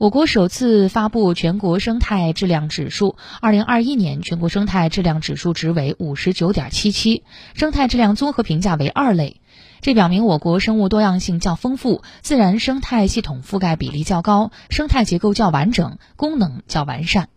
我国首次发布全国生态质量指数二零二一年全国生态质量指数值为五十九点七七生态质量综合评价为二类。这表明我国生物多样性较丰富自然生态系统覆盖比例较高生态结构较完整功能较完善。